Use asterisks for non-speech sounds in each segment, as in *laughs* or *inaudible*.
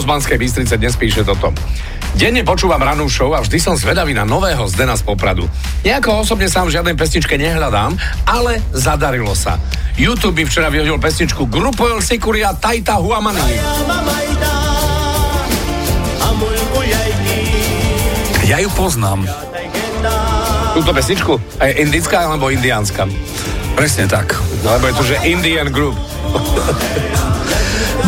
z Banskej Bystrice dnes píše toto. Denne počúvam ranú show a vždy som zvedavý na nového Zdena z Popradu. Nejako osobne sám žiadnej pesničke nehľadám, ale zadarilo sa. YouTube mi včera vyhodil pesničku Grupo El Sikuria Taita Huamani. Ja ju poznám. Túto pesničku? Je indická alebo indiánska? Presne tak. No, lebo je to, že Indian Group.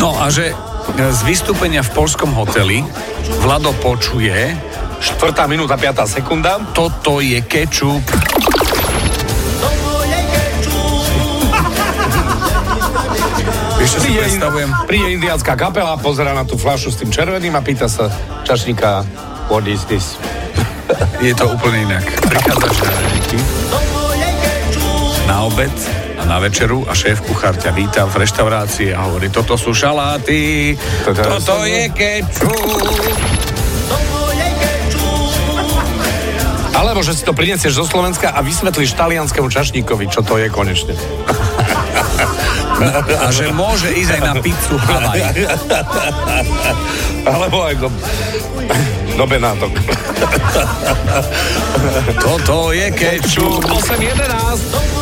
No a že z vystúpenia v polskom hoteli Vlado počuje Štvrtá minúta, piatá sekunda. toto je kečup. *laughs* Vieš, čo si Príde, predstavujem? príde indiánska kapela, pozera na tú fľašu s tým červeným a pýta sa čašníka, what is this? *laughs* Je to úplne inak. Prichádzaš na na obed a na večeru a šéf kuchár ťa víta v reštaurácii a hovorí, toto sú šaláty, Toto- toto je kečup. Alebo že si to prinesieš zo Slovenska a vysvetlíš talianskému čašníkovi, čo to je konečne. A že môže ísť aj na pizzu Havaj. Alebo aj do, do Benátok. Toto je kečup. 8.11.